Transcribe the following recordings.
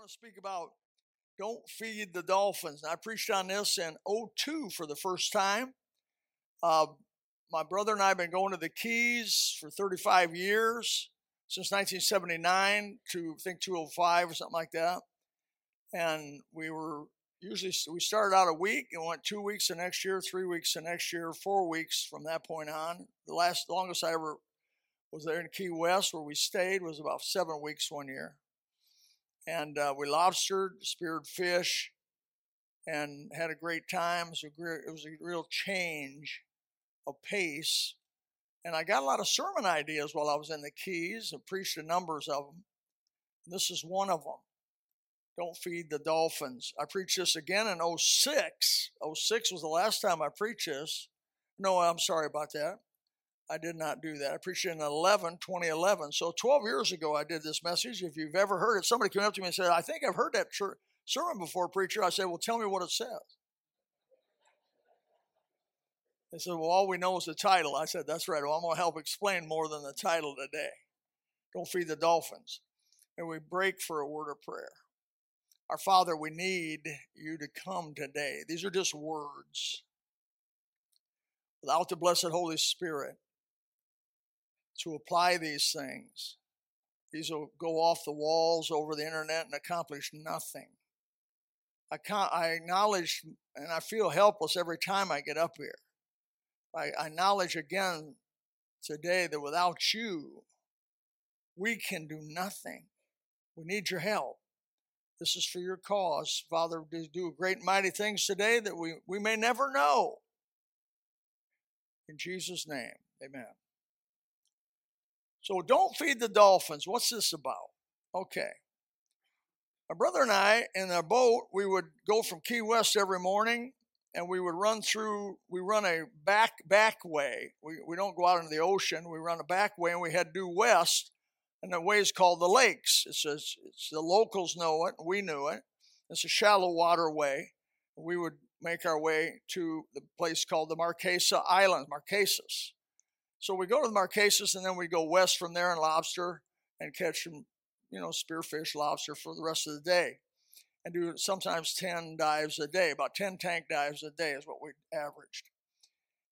want to speak about don't feed the dolphins. I preached on this in 02 for the first time. Uh, my brother and I have been going to the Keys for 35 years, since 1979 to I think 205 or something like that. And we were usually we started out a week and went two weeks the next year, three weeks the next year, four weeks from that point on. The last longest I ever was there in Key West where we stayed was about seven weeks one year and uh, we lobstered, speared fish, and had a great time. It was a, it was a real change of pace. And I got a lot of sermon ideas while I was in the Keys and preached a numbers of them. This is one of them. Don't feed the dolphins. I preached this again in 06. 06 was the last time I preached this. No, I'm sorry about that. I did not do that. I preached in 11, 2011. So 12 years ago, I did this message. If you've ever heard it, somebody came up to me and said, I think I've heard that sermon before, preacher. I said, Well, tell me what it says. They said, Well, all we know is the title. I said, That's right. Well, I'm going to help explain more than the title today. Don't feed the dolphins. And we break for a word of prayer. Our Father, we need you to come today. These are just words. Without the blessed Holy Spirit, to apply these things. These will go off the walls over the internet and accomplish nothing. I, I acknowledge and I feel helpless every time I get up here. I, I acknowledge again today that without you, we can do nothing. We need your help. This is for your cause. Father, do great mighty things today that we, we may never know. In Jesus' name, amen. So don't feed the dolphins. What's this about? Okay. My brother and I, in a boat, we would go from Key West every morning and we would run through, we run a back back way. We, we don't go out into the ocean, we run a back way and we head due west. And the way is called the lakes. It's, a, it's the locals know it, we knew it. It's a shallow waterway. We would make our way to the place called the Marquesa Islands, Marquesas. So we go to the Marquesas and then we go west from there and lobster and catch some, you know, spearfish, lobster for the rest of the day. And do sometimes 10 dives a day, about 10 tank dives a day is what we averaged.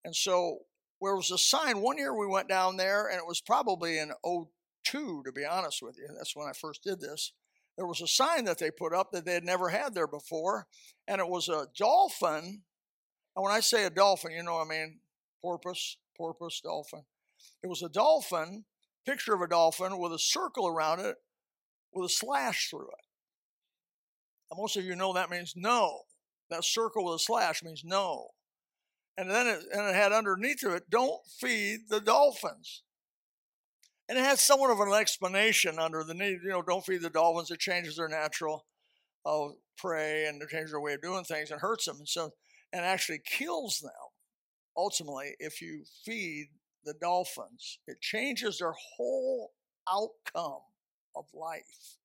And so there was a sign. One year we went down there and it was probably in 02, to be honest with you. That's when I first did this. There was a sign that they put up that they had never had there before, and it was a dolphin. And when I say a dolphin, you know I mean? Porpoise porpoise, dolphin. It was a dolphin, picture of a dolphin with a circle around it with a slash through it. And most of you know that means no. That circle with a slash means no. And then it, and it had underneath of it, don't feed the dolphins. And it had somewhat of an explanation under the need, you know, don't feed the dolphins. It changes their natural uh, prey and it changes their way of doing things and hurts them. And so, and actually kills them ultimately, if you feed the dolphins, it changes their whole outcome of life.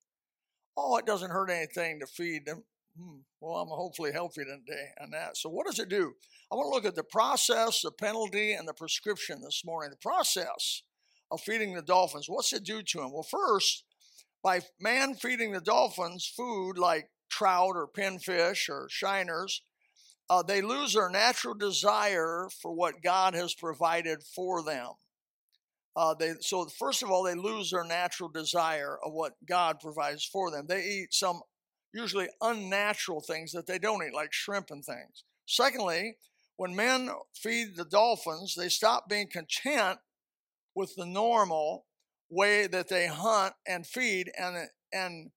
Oh, it doesn't hurt anything to feed them. Hmm. Well, I'm hopefully you today on that. So, what does it do? I want to look at the process, the penalty, and the prescription this morning. The process of feeding the dolphins. What's it do to them? Well, first, by man feeding the dolphins food like trout or pinfish or shiners, uh, they lose their natural desire for what God has provided for them. Uh, they so first of all they lose their natural desire of what God provides for them. They eat some usually unnatural things that they don't eat, like shrimp and things. Secondly, when men feed the dolphins, they stop being content with the normal way that they hunt and feed and and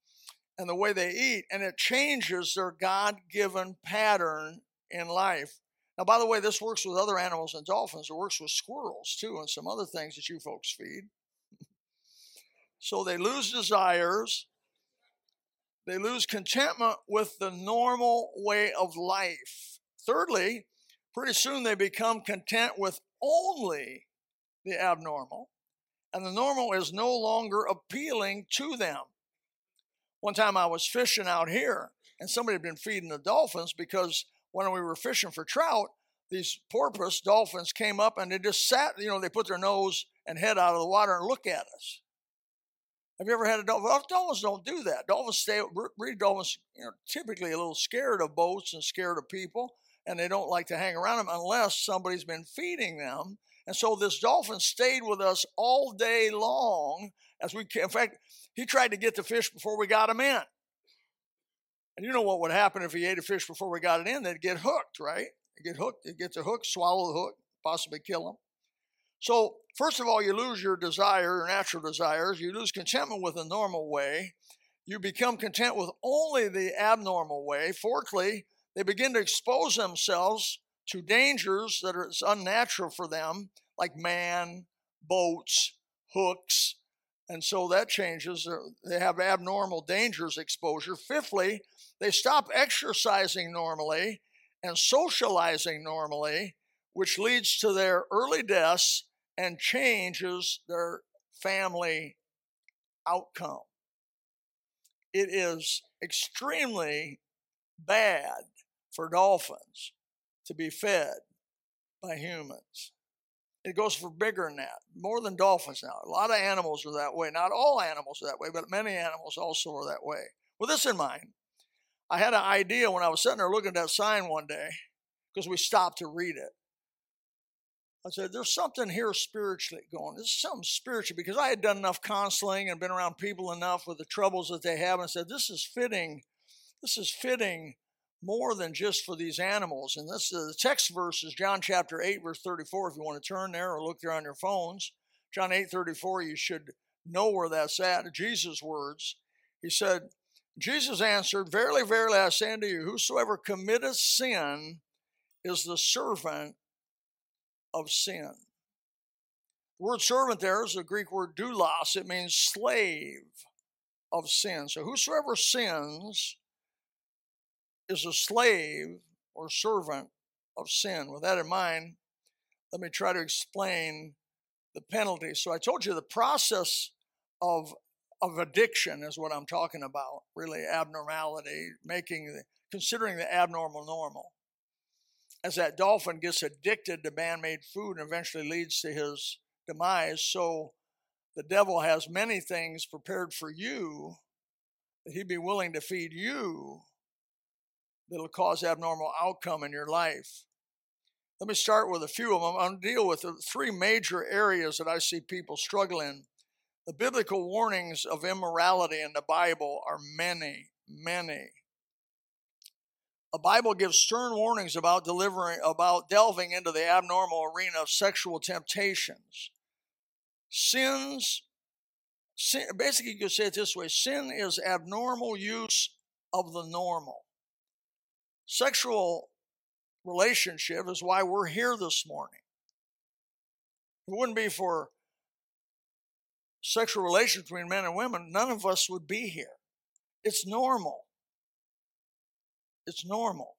and the way they eat, and it changes their God-given pattern in life. Now, by the way, this works with other animals and dolphins. It works with squirrels too, and some other things that you folks feed. so they lose desires. They lose contentment with the normal way of life. Thirdly, pretty soon they become content with only the abnormal, and the normal is no longer appealing to them. One time I was fishing out here, and somebody had been feeding the dolphins because when we were fishing for trout, these porpoise dolphins came up and they just sat, you know, they put their nose and head out of the water and look at us. Have you ever had a dolphin? Well, dolphins don't do that. Dolphins stay. Breed dolphins, you know, typically a little scared of boats and scared of people, and they don't like to hang around them unless somebody's been feeding them. And so this dolphin stayed with us all day long as we. In fact, he tried to get the fish before we got him in. And you know what would happen if he ate a fish before we got it in? They'd get hooked, right? They get hooked. They get the hook, swallow the hook, possibly kill them. So, first of all, you lose your desire, your natural desires. You lose contentment with the normal way. You become content with only the abnormal way. Fourthly, they begin to expose themselves to dangers that are unnatural for them, like man, boats, hooks. And so that changes. Uh, they have abnormal dangers exposure. Fifthly, they stop exercising normally and socializing normally, which leads to their early deaths and changes their family outcome. It is extremely bad for dolphins to be fed by humans. It goes for bigger than that, more than dolphins now. A lot of animals are that way. Not all animals are that way, but many animals also are that way. With this in mind, I had an idea when I was sitting there looking at that sign one day because we stopped to read it. I said, there's something here spiritually going. This is something spiritual because I had done enough counseling and been around people enough with the troubles that they have and said, this is fitting. This is fitting more than just for these animals. And this the text verse is John chapter 8, verse 34, if you want to turn there or look there on your phones. John 8, 34, you should know where that's at. Jesus' words. He said, Jesus answered, Verily, verily, I say unto you, whosoever committeth sin is the servant of sin. The word servant there is the Greek word doulos. It means slave of sin. So whosoever sins is a slave or servant of sin. With that in mind, let me try to explain the penalty. So I told you the process of of addiction is what I'm talking about. Really, abnormality, making the, considering the abnormal normal as that dolphin gets addicted to man made food and eventually leads to his demise, so the devil has many things prepared for you that he'd be willing to feed you that'll cause abnormal outcome in your life. Let me start with a few of them. I'm to deal with the three major areas that I see people struggle in. The biblical warnings of immorality in the Bible are many, many. The Bible gives stern warnings about delivering, about delving into the abnormal arena of sexual temptations. Sins, sin, basically, you could say it this way sin is abnormal use of the normal. Sexual relationship is why we're here this morning. If it wouldn't be for sexual relations between men and women, none of us would be here. It's normal. It's normal.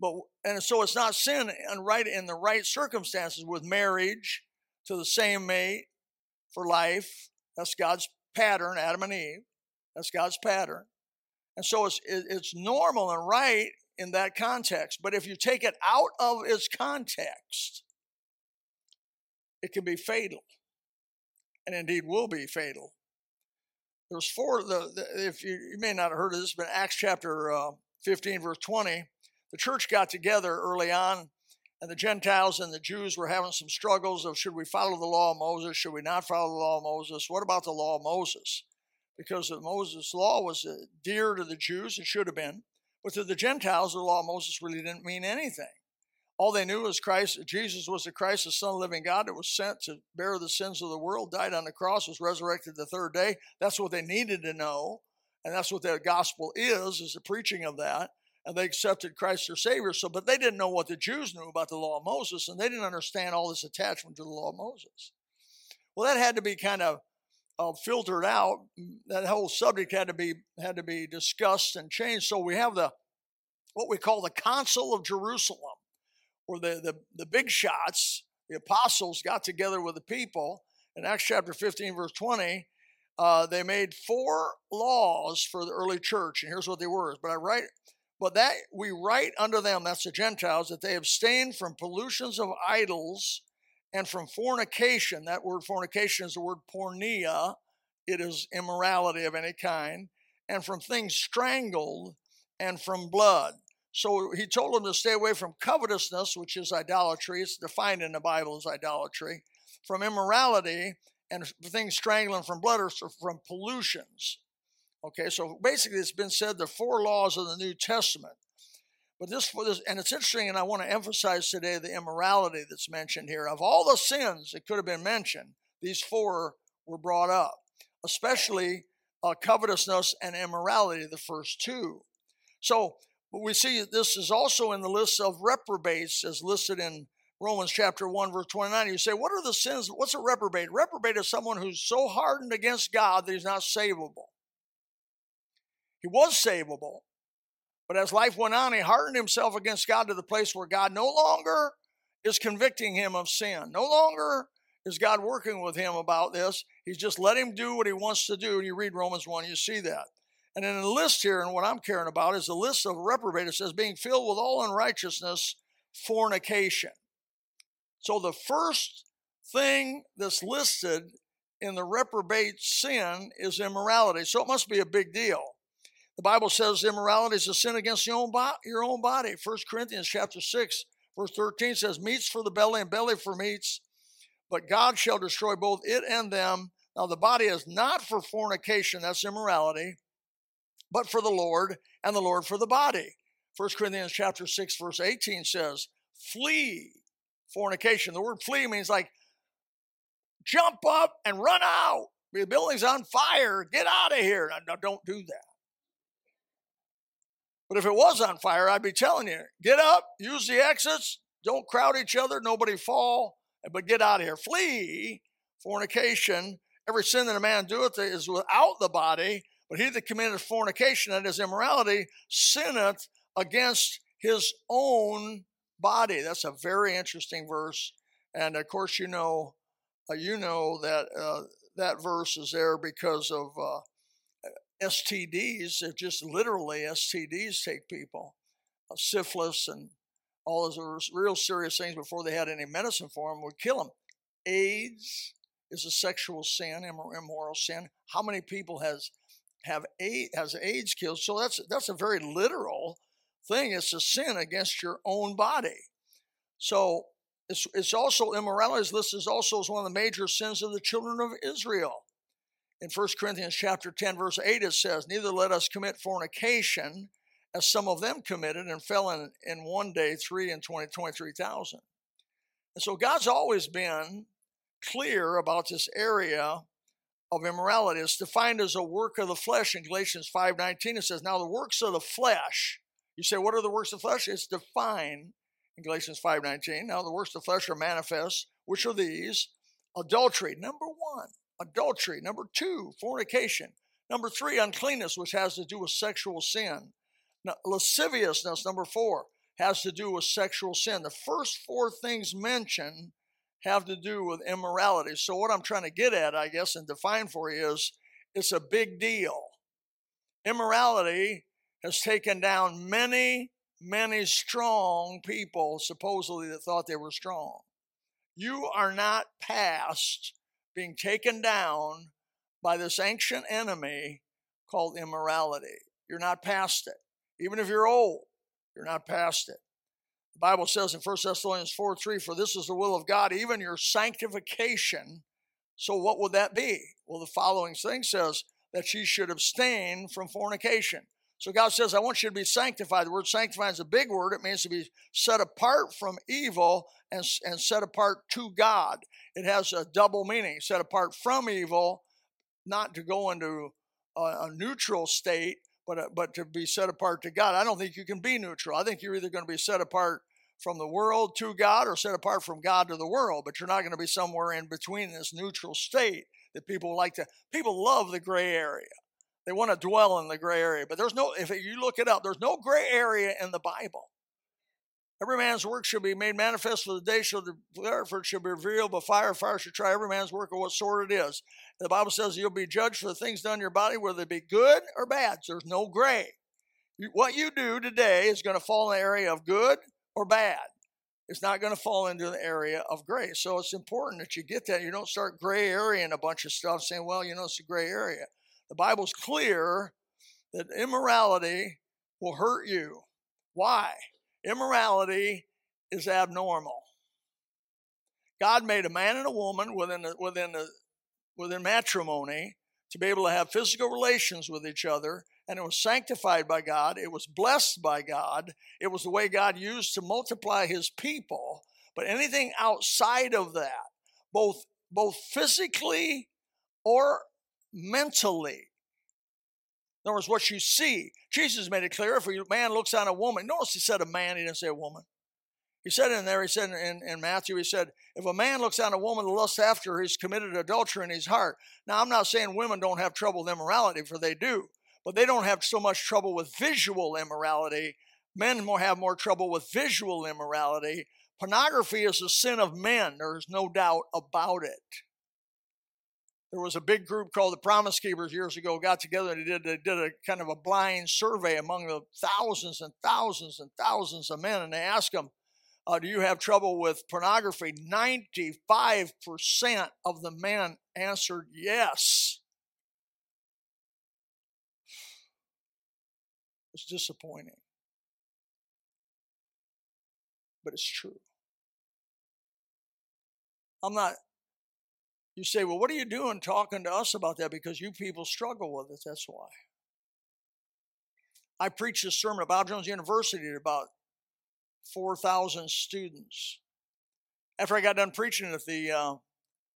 But and so it's not sin and right in the right circumstances with marriage to the same mate for life. That's God's pattern, Adam and Eve. That's God's pattern. And so it's it's normal and right in that context. But if you take it out of its context, it can be fatal, and indeed will be fatal. There's four. The, the if you, you may not have heard of this, but Acts chapter uh, 15, verse 20, the church got together early on, and the Gentiles and the Jews were having some struggles of should we follow the law of Moses? Should we not follow the law of Moses? What about the law of Moses? Because the Moses law was uh, dear to the Jews, it should have been, but to the Gentiles, the law of Moses really didn't mean anything. All they knew was Christ, Jesus was the Christ, the Son of the living God that was sent to bear the sins of the world, died on the cross, was resurrected the third day. That's what they needed to know. And that's what the gospel is, is the preaching of that. And they accepted Christ their Savior. So, but they didn't know what the Jews knew about the law of Moses, and they didn't understand all this attachment to the law of Moses. Well, that had to be kind of uh, filtered out. That whole subject had to be had to be discussed and changed. So we have the what we call the Council of Jerusalem, where the, the, the big shots, the apostles got together with the people in Acts chapter 15, verse 20, uh, they made four laws for the early church, and here's what they were. But I write, but that we write unto them, that's the Gentiles, that they abstain from pollutions of idols and from fornication. That word fornication is the word porneia it is immorality of any kind, and from things strangled, and from blood. So he told them to stay away from covetousness, which is idolatry. It's defined in the Bible as idolatry, from immorality, and things strangling from blood or from pollutions. Okay, so basically, it's been said the four laws of the New Testament. But this, and it's interesting, and I want to emphasize today the immorality that's mentioned here. Of all the sins that could have been mentioned, these four were brought up, especially uh, covetousness and immorality, the first two. So we see this is also in the list of reprobates, as listed in Romans chapter 1, verse 29. You say, What are the sins? What's a reprobate? Reprobate is someone who's so hardened against God that he's not savable. He was savable, but as life went on, he hardened himself against God to the place where God no longer is convicting him of sin. No longer is God working with him about this. He's just let him do what he wants to do. And you read Romans 1, you see that. And in the list here, and what I'm caring about is the list of reprobate. It says, being filled with all unrighteousness, fornication. So the first thing that's listed in the reprobate sin is immorality. So it must be a big deal. The Bible says immorality is a sin against your own, bo- your own body. 1 Corinthians chapter 6, verse 13 says, Meats for the belly and belly for meats, but God shall destroy both it and them. Now the body is not for fornication, that's immorality, but for the Lord, and the Lord for the body. 1 Corinthians chapter 6, verse 18 says, Flee fornication. The word flee means like jump up and run out. The building's on fire. Get out of here. No, don't do that. But if it was on fire, I'd be telling you get up, use the exits, don't crowd each other, nobody fall, but get out of here. Flee fornication. Every sin that a man doeth is without the body, but he that committeth fornication, that is immorality, sinneth against his own body. That's a very interesting verse. And of course, you know, uh, you know that uh, that verse is there because of uh, STDs. It just literally STDs take people, uh, syphilis and all those real serious things before they had any medicine for them would kill them. AIDS is a sexual sin, immoral sin. How many people has have AIDS, has AIDS killed? So that's that's a very literal thing. It's a sin against your own body. So it's, it's also immorality is listed also as one of the major sins of the children of Israel. In 1 Corinthians chapter 10, verse 8, it says, Neither let us commit fornication, as some of them committed and fell in, in one day three and 20, 23,000. And so God's always been clear about this area of immorality. It's defined as a work of the flesh in Galatians 5.19. It says, Now the works of the flesh you say, what are the works of flesh? It's defined in Galatians 5.19. Now the works of the flesh are manifest, which are these? Adultery, number one. Adultery. Number two, fornication. Number three, uncleanness, which has to do with sexual sin. Now, lasciviousness, number four, has to do with sexual sin. The first four things mentioned have to do with immorality. So, what I'm trying to get at, I guess, and define for you is it's a big deal. Immorality has taken down many, many strong people, supposedly that thought they were strong. You are not past being taken down by this ancient enemy called immorality. You're not past it. Even if you're old, you're not past it. The Bible says in 1 Thessalonians 4 3, For this is the will of God, even your sanctification. So, what would that be? Well, the following thing says that ye should abstain from fornication. So God says, I want you to be sanctified. The word sanctified is a big word. It means to be set apart from evil and, and set apart to God. It has a double meaning set apart from evil, not to go into a, a neutral state, but, uh, but to be set apart to God. I don't think you can be neutral. I think you're either going to be set apart from the world to God or set apart from God to the world, but you're not going to be somewhere in between this neutral state that people like to, people love the gray area. They want to dwell in the gray area. But there's no, if you look it up, there's no gray area in the Bible. Every man's work shall be made manifest for the day shall declare, for it shall be revealed by fire. Fire shall try every man's work of what sort it is. The Bible says you'll be judged for the things done in your body, whether they be good or bad. There's no gray. What you do today is going to fall in the area of good or bad. It's not going to fall into the area of gray. So it's important that you get that. You don't start gray areaing a bunch of stuff saying, well, you know, it's a gray area. The Bible's clear that immorality will hurt you. Why? Immorality is abnormal. God made a man and a woman within within within matrimony to be able to have physical relations with each other and it was sanctified by God. It was blessed by God. It was the way God used to multiply his people. But anything outside of that, both, both physically or mentally, in other words, what you see, Jesus made it clear if a man looks on a woman, notice he said a man, he didn't say a woman. He said in there, he said in, in Matthew, he said, if a man looks on a woman to lust after her, he's committed adultery in his heart. Now, I'm not saying women don't have trouble with immorality, for they do but they don't have so much trouble with visual immorality. Men more have more trouble with visual immorality. Pornography is a sin of men. There's no doubt about it. There was a big group called the Promise Keepers years ago, got together and they did, they did a kind of a blind survey among the thousands and thousands and thousands of men. And they asked them, uh, Do you have trouble with pornography? 95% of the men answered yes. It's disappointing. But it's true. I'm not, you say, well, what are you doing talking to us about that? Because you people struggle with it. That's why. I preached a sermon at Bob Jones University to about 4,000 students. After I got done preaching it, the uh,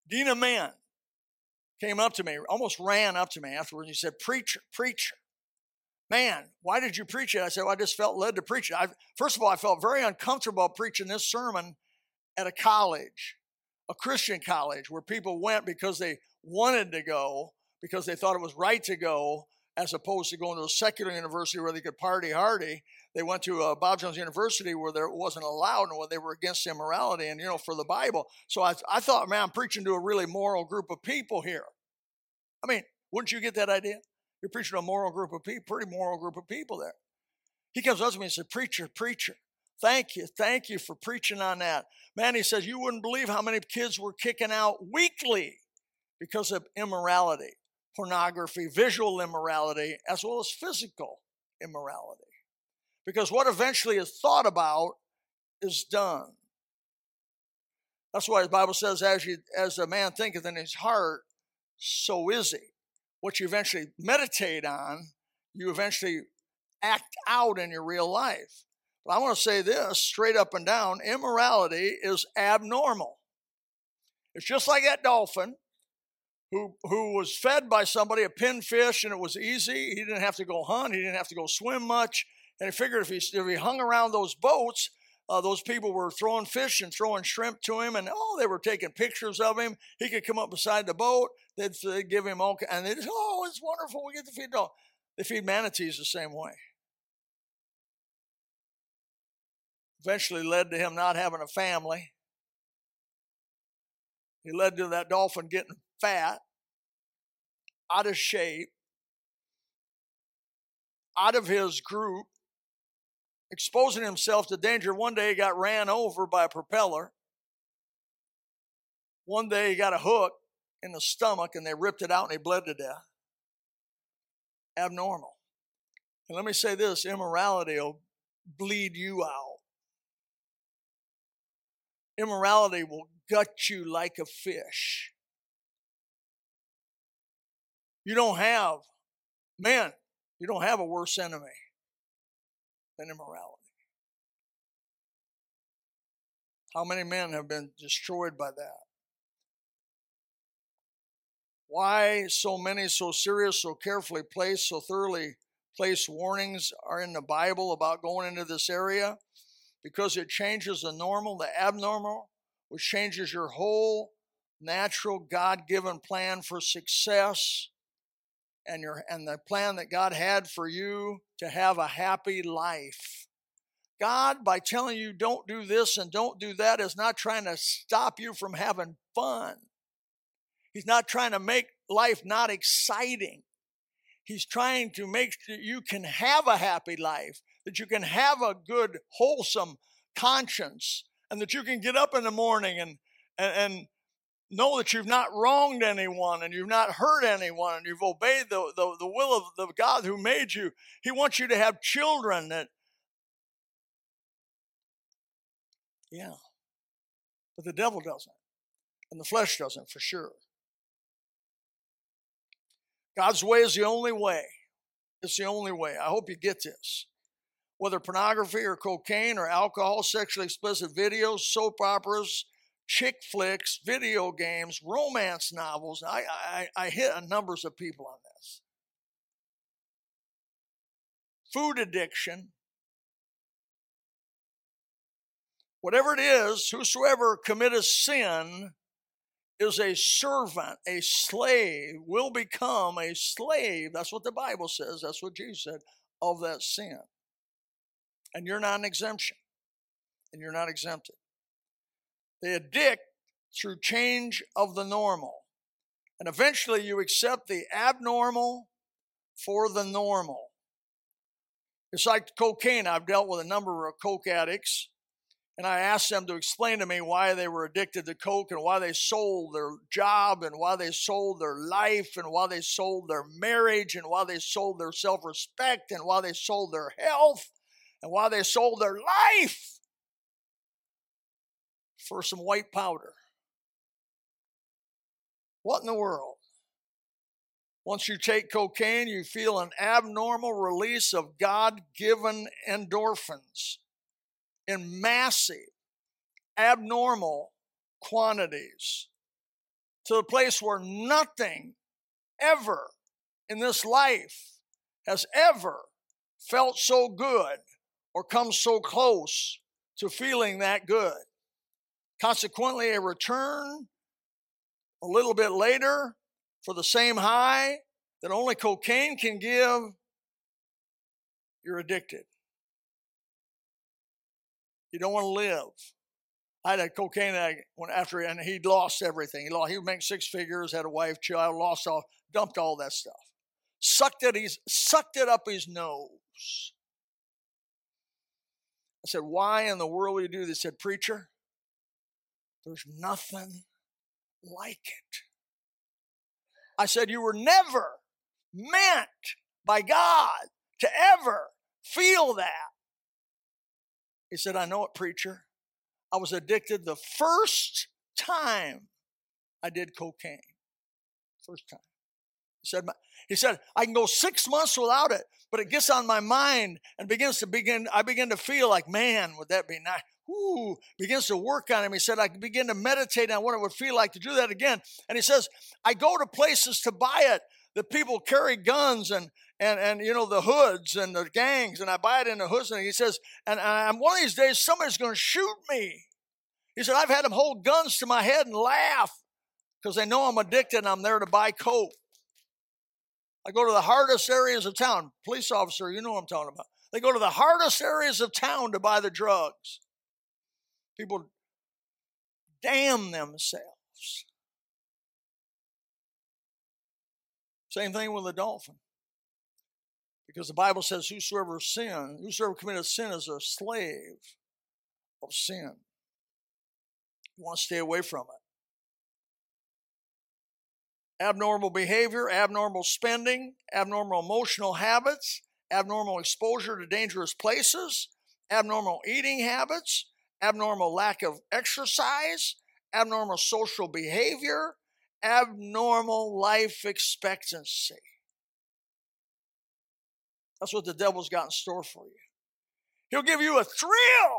Dean of Man came up to me, almost ran up to me afterwards. And he said, Preacher, preacher, man, why did you preach it? I said, well, I just felt led to preach it. I, first of all, I felt very uncomfortable preaching this sermon at a college, a Christian college, where people went because they wanted to go, because they thought it was right to go, as opposed to going to a secular university where they could party hardy. They went to uh, Bob Jones University where there wasn't allowed and where they were against immorality and, you know, for the Bible. So I, I thought, man, I'm preaching to a really moral group of people here. I mean, wouldn't you get that idea? You're preaching to a moral group of people, pretty moral group of people there. He comes up to me and says, Preacher, preacher, thank you, thank you for preaching on that. Man, he says, You wouldn't believe how many kids were kicking out weekly because of immorality, pornography, visual immorality, as well as physical immorality. Because what eventually is thought about is done. That's why the Bible says, as, you, as a man thinketh in his heart, so is he what you eventually meditate on, you eventually act out in your real life. But I want to say this straight up and down immorality is abnormal. It's just like that dolphin who, who was fed by somebody a pinfish and it was easy. He didn't have to go hunt, he didn't have to go swim much. And he figured if he, if he hung around those boats, uh, those people were throwing fish and throwing shrimp to him, and oh, they were taking pictures of him. He could come up beside the boat. They'd, they'd give him all, and they just, oh, it's wonderful. We get to feed dog. They feed manatees the same way. Eventually led to him not having a family. He led to that dolphin getting fat, out of shape, out of his group, exposing himself to danger. One day he got ran over by a propeller. One day he got a hook in the stomach and they ripped it out and he bled to death. Abnormal. And let me say this immorality will bleed you out. Immorality will gut you like a fish. You don't have, man, you don't have a worse enemy than immorality. How many men have been destroyed by that? Why so many so serious, so carefully placed, so thoroughly placed warnings are in the Bible about going into this area? Because it changes the normal, the abnormal, which changes your whole natural God given plan for success and your and the plan that God had for you to have a happy life. God, by telling you don't do this and don't do that, is not trying to stop you from having fun. He's not trying to make life not exciting. He's trying to make sure you can have a happy life, that you can have a good, wholesome conscience, and that you can get up in the morning and, and, and know that you've not wronged anyone and you've not hurt anyone and you've obeyed the, the, the will of the God who made you. He wants you to have children that, yeah, but the devil doesn't, and the flesh doesn't for sure. God's way is the only way. It's the only way. I hope you get this. Whether pornography or cocaine or alcohol, sexually explicit videos, soap operas, chick flicks, video games, romance novels. I, I, I hit numbers of people on this. Food addiction. Whatever it is, whosoever committeth sin is a servant, a slave, will become a slave. That's what the Bible says. That's what Jesus said of that sin. And you're not an exemption. And you're not exempted. They addict through change of the normal. And eventually you accept the abnormal for the normal. It's like cocaine. I've dealt with a number of coke addicts, and I asked them to explain to me why they were addicted to coke and why they sold their job and why they sold their life and why they sold their marriage and why they sold their self respect and why they sold their health and why they sold their life for some white powder. What in the world? Once you take cocaine, you feel an abnormal release of God given endorphins in massive, abnormal quantities to the place where nothing ever in this life has ever felt so good or come so close to feeling that good. Consequently, a return a little bit later for the same high that only cocaine can give, you're addicted. You don't want to live. I had a cocaine addict when after and he lost everything. He lost. He would make six figures, had a wife, child, lost all, dumped all that stuff, sucked it. He's sucked it up his nose. Said, "Why in the world would you do this?" He said, "Preacher, there's nothing like it. I said, You were never meant by God to ever feel that. He said, I know it, preacher. I was addicted the first time I did cocaine. First time. He said, he said, I can go six months without it, but it gets on my mind and begins to begin, I begin to feel like, man, would that be nice? Ooh, begins to work on him. He said, I begin to meditate on what it would feel like to do that again. And he says, I go to places to buy it. The people carry guns and and and you know the hoods and the gangs, and I buy it in the hoods. And he says, and, and one of these days somebody's going to shoot me. He said, I've had them hold guns to my head and laugh because they know I'm addicted and I'm there to buy coke. I go to the hardest areas of town. Police officer, you know what I'm talking about. They go to the hardest areas of town to buy the drugs. People damn themselves. Same thing with the dolphin. Because the Bible says, Whosoever sin, whosoever committed sin is a slave of sin. You want to stay away from it. Abnormal behavior, abnormal spending, abnormal emotional habits, abnormal exposure to dangerous places, abnormal eating habits, abnormal lack of exercise, abnormal social behavior, abnormal life expectancy. That's what the devil's got in store for you. He'll give you a thrill,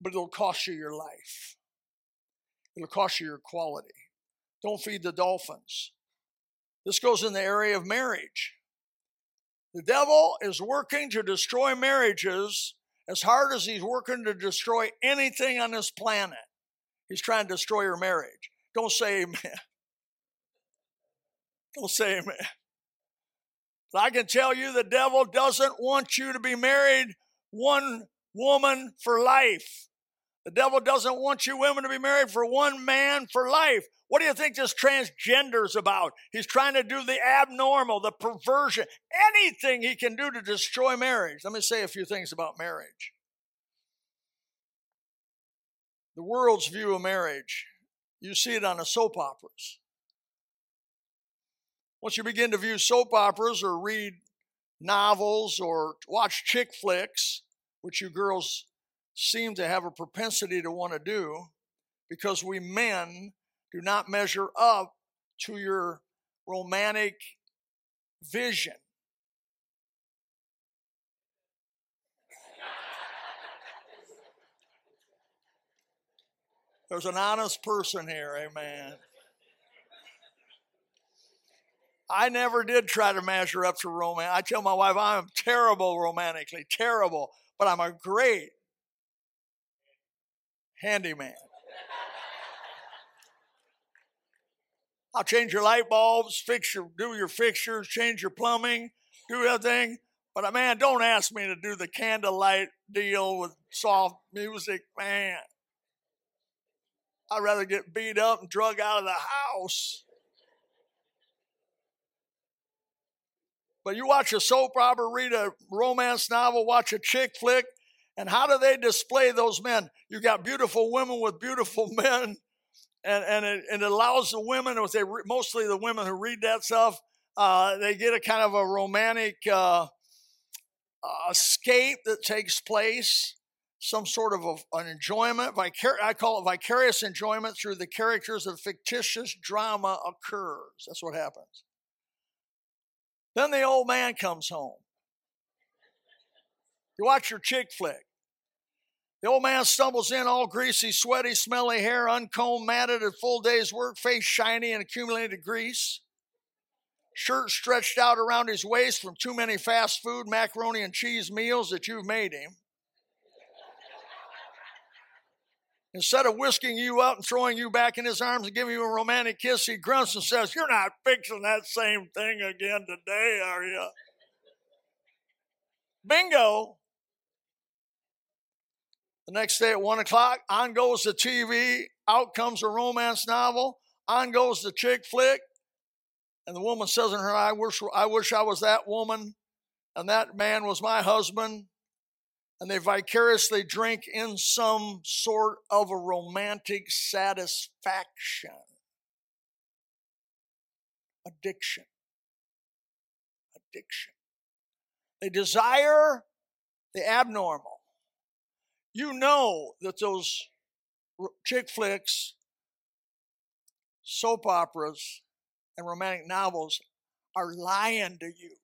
but it'll cost you your life. It'll cost you your quality. Don't feed the dolphins. This goes in the area of marriage. The devil is working to destroy marriages as hard as he's working to destroy anything on this planet, he's trying to destroy your marriage. Don't say amen. Don't say amen. I can tell you the devil doesn't want you to be married one woman for life. The devil doesn't want you women to be married for one man for life. What do you think this transgender is about? He's trying to do the abnormal, the perversion, anything he can do to destroy marriage. Let me say a few things about marriage. the world's view of marriage. You see it on the soap operas. Once you begin to view soap operas or read novels or watch chick flicks, which you girls seem to have a propensity to want to do, because we men do not measure up to your romantic vision. There's an honest person here, amen. I never did try to measure up to romance. I tell my wife I'm terrible romantically, terrible, but I'm a great handyman. I'll change your light bulbs, fix your, do your fixtures, change your plumbing, do everything. But uh, man, don't ask me to do the candlelight deal with soft music, man. I'd rather get beat up and drug out of the house. But you watch a soap opera, read a romance novel, watch a chick flick, and how do they display those men? You got beautiful women with beautiful men, and and it, it allows the women, if they mostly the women who read that stuff, uh, they get a kind of a romantic uh, uh, escape that takes place some sort of a, an enjoyment. Vicar- I call it vicarious enjoyment through the characters of fictitious drama occurs. That's what happens. Then the old man comes home. You watch your chick flick. The old man stumbles in all greasy, sweaty, smelly hair, uncombed, matted at full day's work, face shiny and accumulated grease. Shirt stretched out around his waist from too many fast food, macaroni and cheese meals that you've made him. Instead of whisking you up and throwing you back in his arms and giving you a romantic kiss, he grunts and says, You're not fixing that same thing again today, are you? Bingo. The next day at one o'clock, on goes the TV, out comes a romance novel, on goes the chick flick, and the woman says in her, I wish I wish I was that woman, and that man was my husband and they vicariously drink in some sort of a romantic satisfaction. Addiction. Addiction. They desire the abnormal. You know that those chick flicks, soap operas, and romantic novels are lying to you.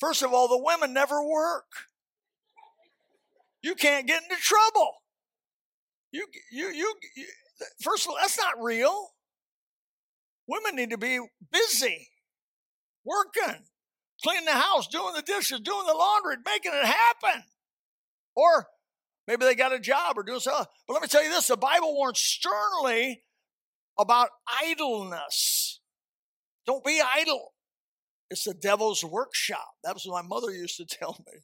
First of all, the women never work. You can't get into trouble. You, you, you, you, first of all, that's not real. Women need to be busy, working, cleaning the house, doing the dishes, doing the laundry, making it happen. Or maybe they got a job or doing something. But let me tell you this the Bible warns sternly about idleness. Don't be idle. It's the devil's workshop. That was what my mother used to tell me.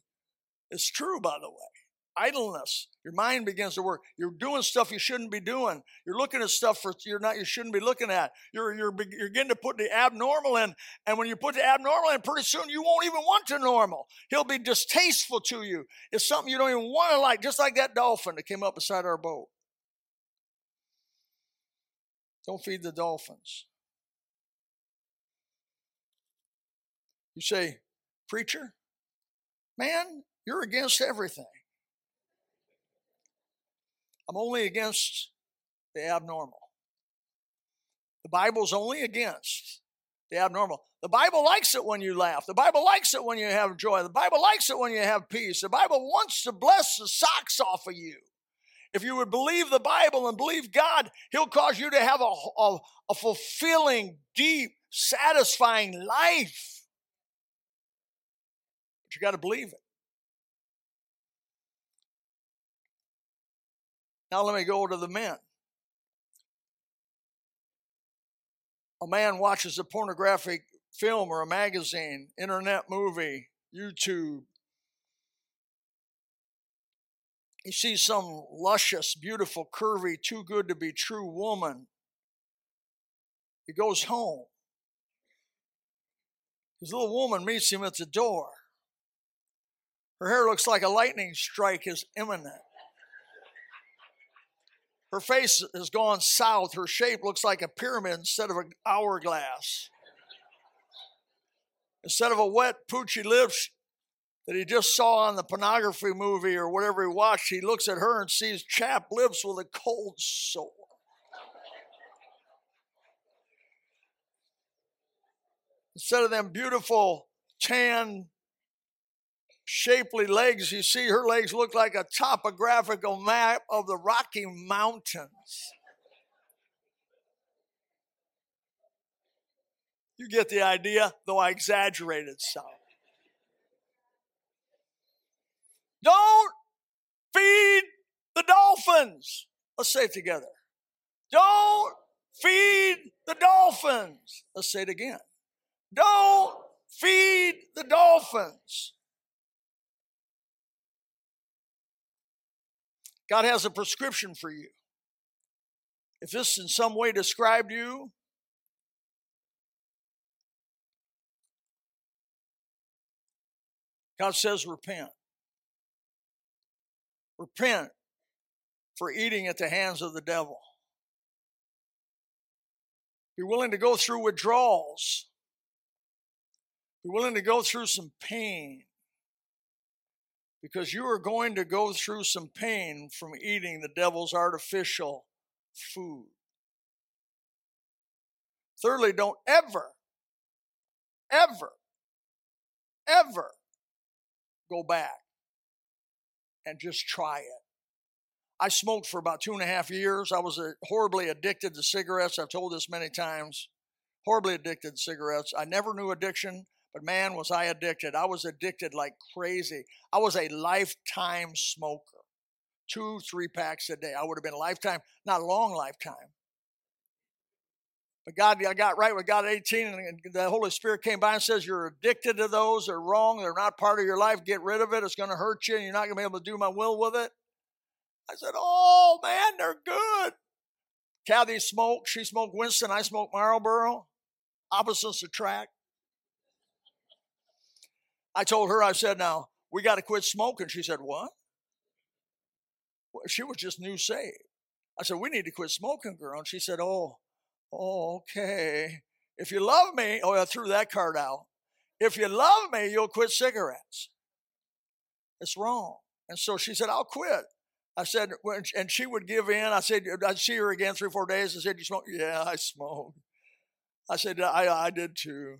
It's true, by the way. Idleness. Your mind begins to work. You're doing stuff you shouldn't be doing. You're looking at stuff for you're not you shouldn't be looking at. You're you're you're getting to put the abnormal in, and when you put the abnormal in, pretty soon you won't even want to normal. He'll be distasteful to you. It's something you don't even want to like, just like that dolphin that came up beside our boat. Don't feed the dolphins. You say, Preacher, man, you're against everything. I'm only against the abnormal. The Bible's only against the abnormal. The Bible likes it when you laugh. The Bible likes it when you have joy. The Bible likes it when you have peace. The Bible wants to bless the socks off of you. If you would believe the Bible and believe God, He'll cause you to have a, a, a fulfilling, deep, satisfying life. But you got to believe it. Now let me go to the men. A man watches a pornographic film or a magazine, internet movie, YouTube. He sees some luscious, beautiful, curvy, too good to be true woman. He goes home. His little woman meets him at the door. Her hair looks like a lightning strike is imminent. Her face has gone south. Her shape looks like a pyramid instead of an hourglass. Instead of a wet, poochy lips that he just saw on the pornography movie or whatever he watched, he looks at her and sees chapped lips with a cold sore. Instead of them beautiful, tan, shapely legs, you see her legs look like a topographical map of the Rocky Mountains. You get the idea, though I exaggerated some. Don't feed the dolphins. Let's say it together. Don't feed the dolphins. Let's say it again. Don't feed the dolphins. God has a prescription for you. If this in some way described you, God says repent. Repent for eating at the hands of the devil. Be willing to go through withdrawals. Be willing to go through some pain because you are going to go through some pain from eating the devil's artificial food. Thirdly, don't ever, ever, ever go back and just try it. I smoked for about two and a half years. I was horribly addicted to cigarettes. I've told this many times. Horribly addicted to cigarettes. I never knew addiction, but man, was I addicted. I was addicted like crazy. I was a lifetime smoker. Two, three packs a day. I would have been a lifetime, not a long lifetime. But God, I got right with God at 18, and the Holy Spirit came by and says, You're addicted to those. They're wrong. They're not part of your life. Get rid of it. It's going to hurt you, and you're not going to be able to do my will with it. I said, Oh, man, they're good. Kathy smoked. She smoked Winston. I smoked Marlboro. Opposites attract. I told her, I said, Now, we got to quit smoking. She said, What? Well, she was just new saved. I said, We need to quit smoking, girl. And she said, Oh, Oh, okay. If you love me, oh, I threw that card out. If you love me, you'll quit cigarettes. It's wrong. And so she said, I'll quit. I said, and she would give in. I said, I'd see her again three or four days. I said, You smoke? Yeah, I smoke. I said, I, I did too.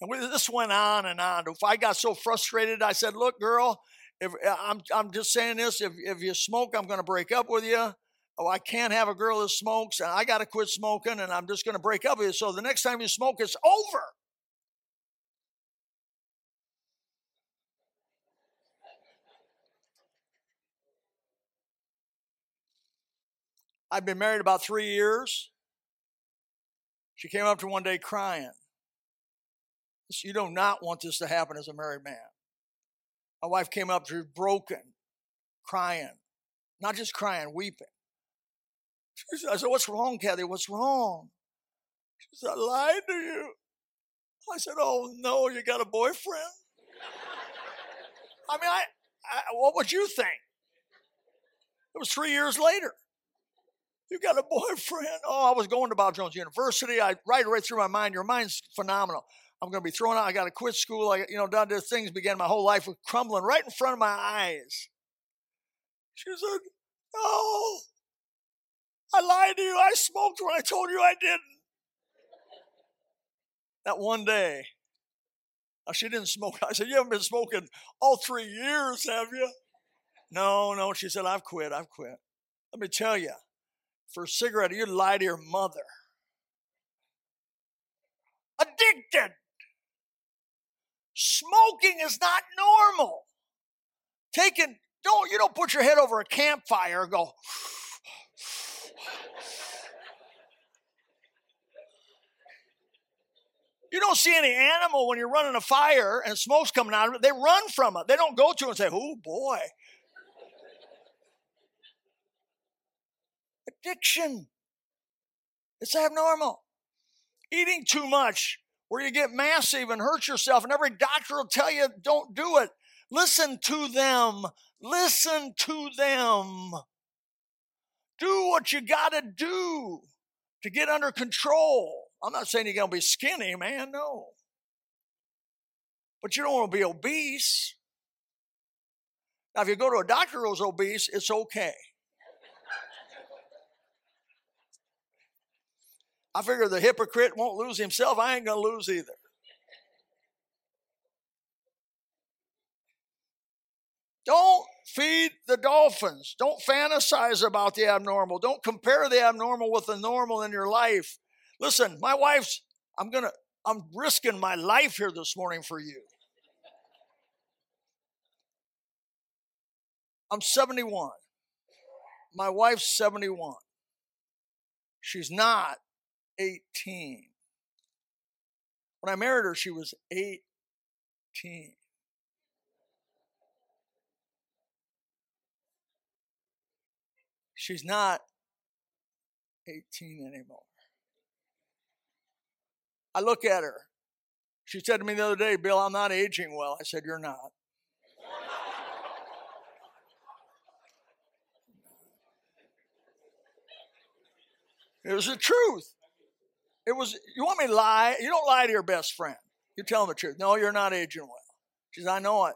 And this went on and on. If I got so frustrated, I said, Look, girl, if uh, I'm, I'm just saying this, if, if you smoke, I'm going to break up with you oh, I can't have a girl that smokes, and I got to quit smoking, and I'm just going to break up with you. So the next time you smoke, it's over. I've been married about three years. She came up to one day crying. You do not want this to happen as a married man. My wife came up to broken, crying, not just crying, weeping. I said, What's wrong, Kathy? What's wrong? She said, I lied to you. I said, Oh no, you got a boyfriend? I mean, I, I, what would you think? It was three years later. You got a boyfriend? Oh, I was going to Bob Jones University. I right right through my mind. Your mind's phenomenal. I'm going to be thrown out. I got to quit school. I, you know, done these things. Began my whole life with crumbling right in front of my eyes. She said, No, I lied to you. I smoked when I told you I didn't. That one day, oh, she didn't smoke. I said, You haven't been smoking all three years, have you? No, no. She said, I've quit. I've quit. Let me tell you, for a cigarette, you lie to your mother. Addicted. Smoking is not normal. Taking, don't, you don't put your head over a campfire and go, You don't see any animal when you're running a fire and smoke's coming out of it. They run from it. They don't go to it and say, oh boy. Addiction. It's abnormal. Eating too much where you get massive and hurt yourself, and every doctor will tell you don't do it. Listen to them. Listen to them. Do what you got to do to get under control. I'm not saying you're going to be skinny, man, no. But you don't want to be obese. Now, if you go to a doctor who's obese, it's okay. I figure the hypocrite won't lose himself. I ain't going to lose either. Don't feed the dolphins. Don't fantasize about the abnormal. Don't compare the abnormal with the normal in your life. Listen, my wife's, I'm going to, I'm risking my life here this morning for you. I'm 71. My wife's 71. She's not 18. When I married her, she was 18. She's not 18 anymore. I look at her. She said to me the other day, Bill, I'm not aging well. I said, You're not. It was the truth. It was, you want me to lie? You don't lie to your best friend. You tell them the truth. No, you're not aging well. She said, I know it.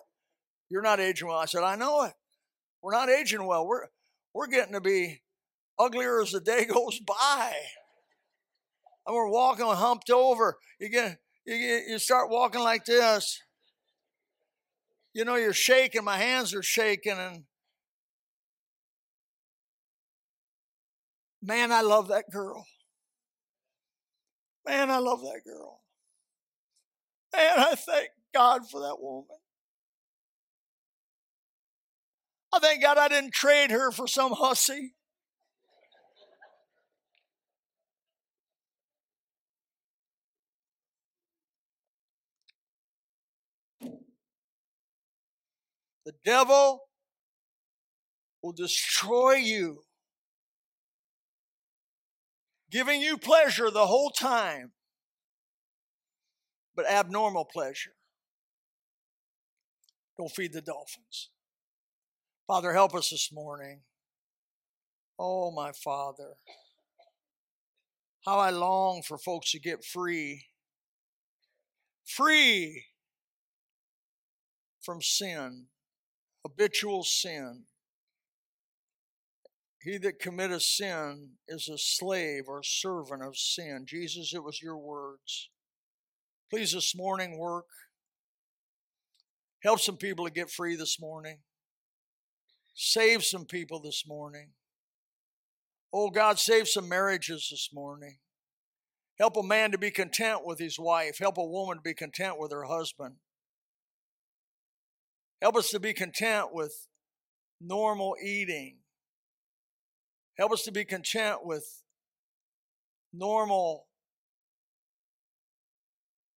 You're not aging well. I said, I know it. We're not aging well. We're, we're getting to be uglier as the day goes by. And we're walking humped over. You get, you get, you start walking like this. You know, you're shaking. My hands are shaking, and Man, I love that girl. Man, I love that girl. Man, I thank God for that woman. I thank God I didn't trade her for some hussy. The devil will destroy you giving you pleasure the whole time, but abnormal pleasure. Don't feed the dolphins. Father, help us this morning. Oh, my Father. How I long for folks to get free. Free from sin, habitual sin. He that committeth sin is a slave or servant of sin. Jesus, it was your words. Please, this morning, work. Help some people to get free this morning. Save some people this morning. Oh, God, save some marriages this morning. Help a man to be content with his wife. Help a woman to be content with her husband. Help us to be content with normal eating Help us to be content with normal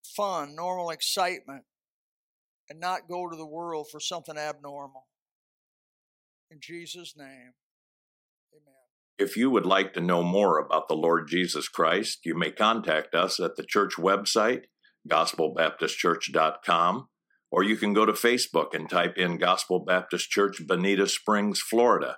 fun, normal excitement, and not go to the world for something abnormal. In Jesus' name, amen. If you would like to know more about the Lord Jesus Christ, you may contact us at the church website, gospelbaptistchurch.com, or you can go to Facebook and type in Gospel Baptist Church, Bonita Springs, Florida